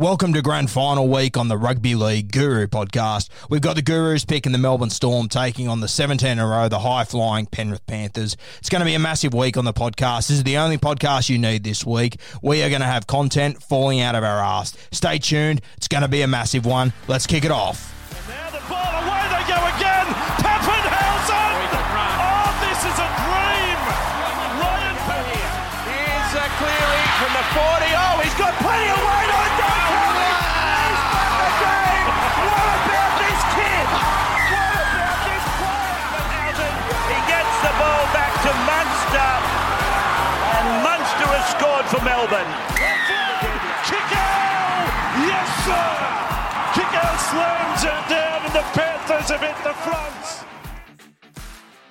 Welcome to grand final week on the Rugby League Guru podcast. We've got the Gurus picking the Melbourne Storm, taking on the 17 in a row, the high flying Penrith Panthers. It's going to be a massive week on the podcast. This is the only podcast you need this week. We are going to have content falling out of our ass. Stay tuned. It's going to be a massive one. Let's kick it off. And now the ball away they go again. Papenhuyzen. Oh, this is a dream. Ryan Papenhuyzen. Here's a clearing from the 40. Oh, he's got plenty of weight on scored for Melbourne. Kikau! Yes, sir! Kikau slams it down and the Panthers have hit the front.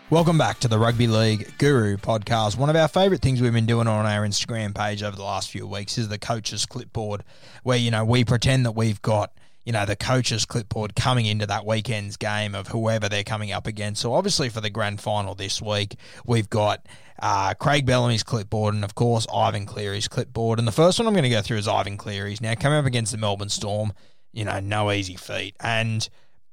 Welcome back to the Rugby League Guru podcast. One of our favourite things we've been doing on our Instagram page over the last few weeks is the coaches clipboard, where you know we pretend that we've got you know the coach's clipboard coming into that weekend's game of whoever they're coming up against. So obviously for the grand final this week, we've got uh, Craig Bellamy's clipboard and of course Ivan Cleary's clipboard. And the first one I'm going to go through is Ivan Cleary's. Now coming up against the Melbourne Storm, you know no easy feat and.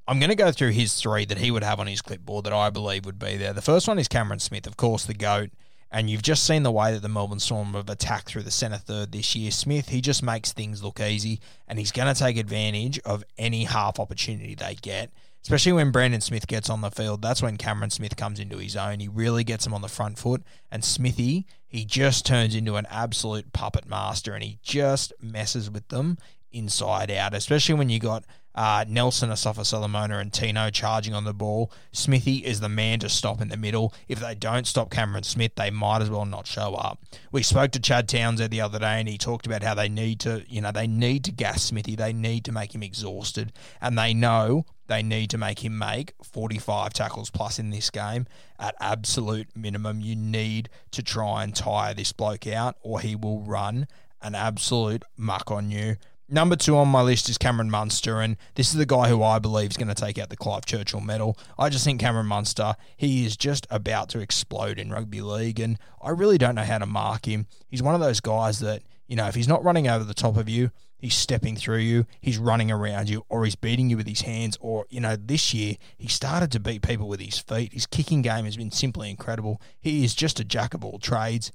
I'm going to go through his three that he would have on his clipboard that I believe would be there. The first one is Cameron Smith, of course, the GOAT. And you've just seen the way that the Melbourne Storm have attacked through the centre third this year. Smith, he just makes things look easy and he's going to take advantage of any half opportunity they get, especially when Brandon Smith gets on the field. That's when Cameron Smith comes into his own. He really gets him on the front foot. And Smithy, he just turns into an absolute puppet master and he just messes with them inside out, especially when you got uh, Nelson, Asofa-Solomona, and Tino charging on the ball. Smithy is the man to stop in the middle. If they don't stop Cameron Smith, they might as well not show up. We spoke to Chad Townsend the other day, and he talked about how they need to, you know, they need to gas Smithy. They need to make him exhausted, and they know they need to make him make 45 tackles plus in this game at absolute minimum. You need to try and tire this bloke out, or he will run an absolute muck on you. Number two on my list is Cameron Munster, and this is the guy who I believe is going to take out the Clive Churchill medal. I just think Cameron Munster, he is just about to explode in rugby league, and I really don't know how to mark him. He's one of those guys that, you know, if he's not running over the top of you, he's stepping through you, he's running around you, or he's beating you with his hands, or, you know, this year he started to beat people with his feet. His kicking game has been simply incredible. He is just a jack of all trades.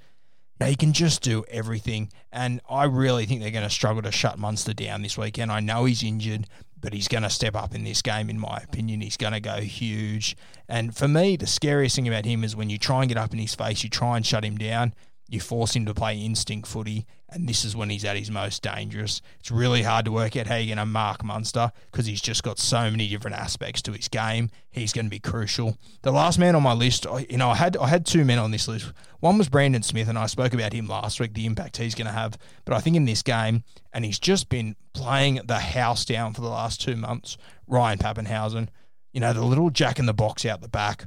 He can just do everything, and I really think they're going to struggle to shut Munster down this weekend. I know he's injured, but he's going to step up in this game, in my opinion. He's going to go huge. And for me, the scariest thing about him is when you try and get up in his face, you try and shut him down, you force him to play instinct footy, and this is when he's at his most dangerous. It's really hard to work out how you're going to mark Munster because he's just got so many different aspects to his game. He's going to be crucial. The last man on my list, you know, I had I had two men on this list. One was Brandon Smith, and I spoke about him last week, the impact he's going to have. But I think in this game, and he's just been playing the house down for the last two months. Ryan Papenhuyzen, you know, the little jack in the box out the back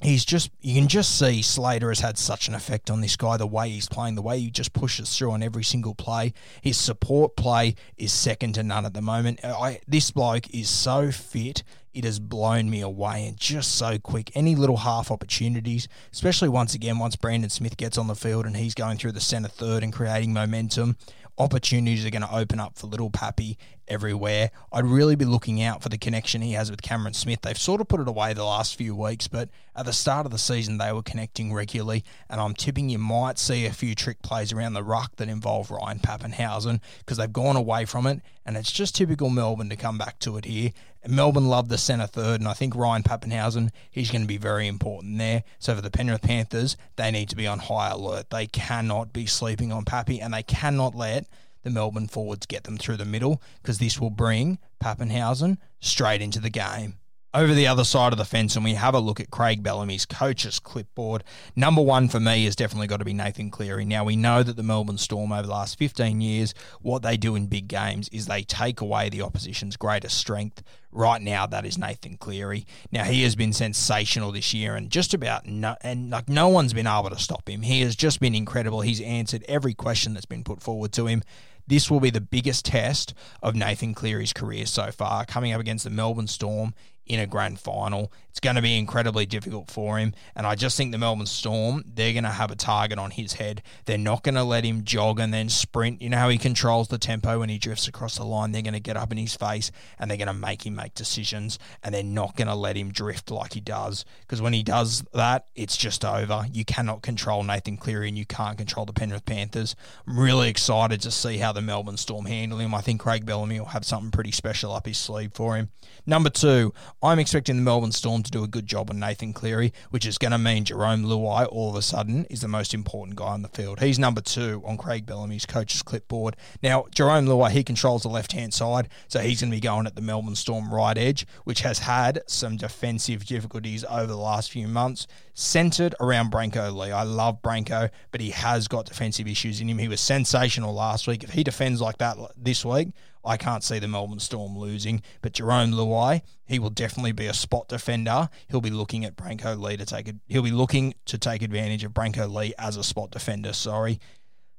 he's just you can just see Slater has had such an effect on this guy the way he's playing the way he just pushes through on every single play. His support play is second to none at the moment. I, this bloke is so fit it has blown me away and just so quick. Any little half opportunities especially once again once Brandon Smith gets on the field and he's going through the centre third and creating momentum opportunities are going to open up for little Pappy everywhere. I'd really be looking out for the connection he has with Cameron Smith. They've sort of put it away the last few weeks, but at the start of the season, they were connecting regularly. And I'm tipping you might see a few trick plays around the ruck that involve Ryan Papenhuyzen because they've gone away from it. And it's just typical Melbourne to come back to it here. Melbourne love the centre third, and I think Ryan Papenhuyzen, he's going to be very important there. So for the Penrith Panthers, they need to be on high alert. They cannot be sleeping on Pappy, and they cannot let the Melbourne forwards get them through the middle because this will bring Papenhuyzen straight into the game. Over the other side of the fence, and we have a look at Craig Bellamy's coach's clipboard. Number one for me has definitely got to be Nathan Cleary. Now, we know that the Melbourne Storm over the last 15 years, what they do in big games is they take away the opposition's greatest strength. Right now, that is Nathan Cleary. Now, he has been sensational this year, and just about no, and like no one's been able to stop him. He has just been incredible. He's answered every question that's been put forward to him. This will be the biggest test of Nathan Cleary's career so far, coming up against the Melbourne Storm in a grand final. It's going to be incredibly difficult for him. And I just think the Melbourne Storm, they're going to have a target on his head. They're not going to let him jog and then sprint. You know how he controls the tempo when he drifts across the line? They're going to get up in his face and they're going to make him make decisions. And they're not going to let him drift like he does. Because when he does that, it's just over. You cannot control Nathan Cleary and you can't control the Penrith Panthers. I'm really excited to see how the Melbourne Storm handle him. I think Craig Bellamy will have something pretty special up his sleeve for him. Number two, I'm expecting the Melbourne Storm to do a good job on Nathan Cleary, which is going to mean Jerome Luai all of a sudden is the most important guy on the field. He's number two on Craig Bellamy's coach's clipboard. Now, Jerome Luai, he controls the left hand side, so he's going to be going at the Melbourne Storm right edge, which has had some defensive difficulties over the last few months, centered around Brenko Lee. I love Brenko, but he has got defensive issues in him. He was sensational last week. If he defends like that this week, I can't see the Melbourne Storm losing. But Jerome Luai, he will definitely be a spot defender. He'll be looking at Brenko Lee to take. He'll be looking to take advantage of Brenko Lee as a spot defender. Sorry.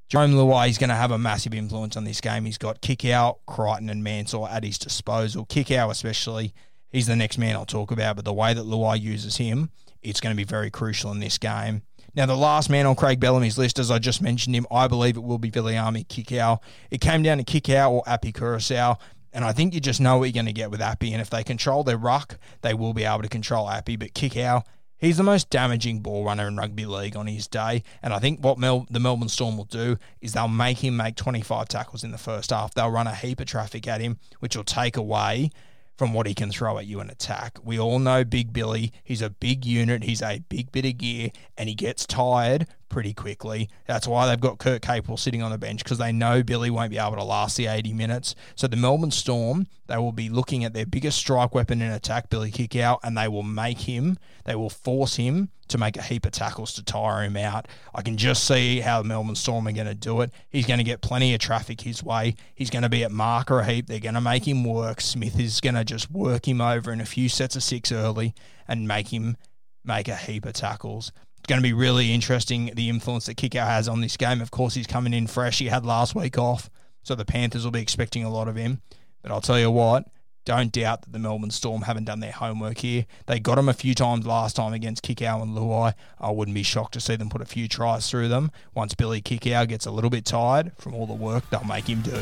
Jerome Luai is going to have a massive influence on this game. He's got Kikau, Crichton, and Mansour at his disposal. Kikau, especially, he's the next man I'll talk about. But the way that Luai uses him, it's going to be very crucial in this game. Now, the last man on Craig Bellamy's list, as I just mentioned him, I believe it will be Viliami Kikau. It came down to Kikau or Api Koroisau. And I think you just know what you're going to get with Appy. And if they control their ruck, they will be able to control Appy. But Kikau, he's the most damaging ball runner in rugby league on his day. And I think what Mel- the Melbourne Storm will do is they'll make him make 25 tackles in the first half. They'll run a heap of traffic at him, which will take away from what he can throw at you in attack. We all know Big Billy. He's a big unit. He's a big bit of gear, and he gets tired pretty quickly. That's why they've got Kurt Capewell sitting on the bench because they know Billy won't be able to last the 80 minutes. So the Melbourne Storm, they will be looking at their biggest strike weapon in attack, Billy Kikau, and they will make him, they will force him to make a heap of tackles to tire him out. I can just see how the Melbourne Storm are going to do it. He's going to get plenty of traffic his way. He's going to be at marker a heap. They're going to make him work. Smith is going to just work him over in a few sets of six early and make him make a heap of tackles. It's going to be really interesting the influence that Kikau has on this game. Of course, he's coming in fresh. He had last week off, so the Panthers will be expecting a lot of him. But I'll tell you what, don't doubt that the Melbourne Storm haven't done their homework here. They got him a few times last time against Kikau and Luai. I wouldn't be shocked to see them put a few tries through them. Once Billy Kikau gets a little bit tired from all the work they'll make him do.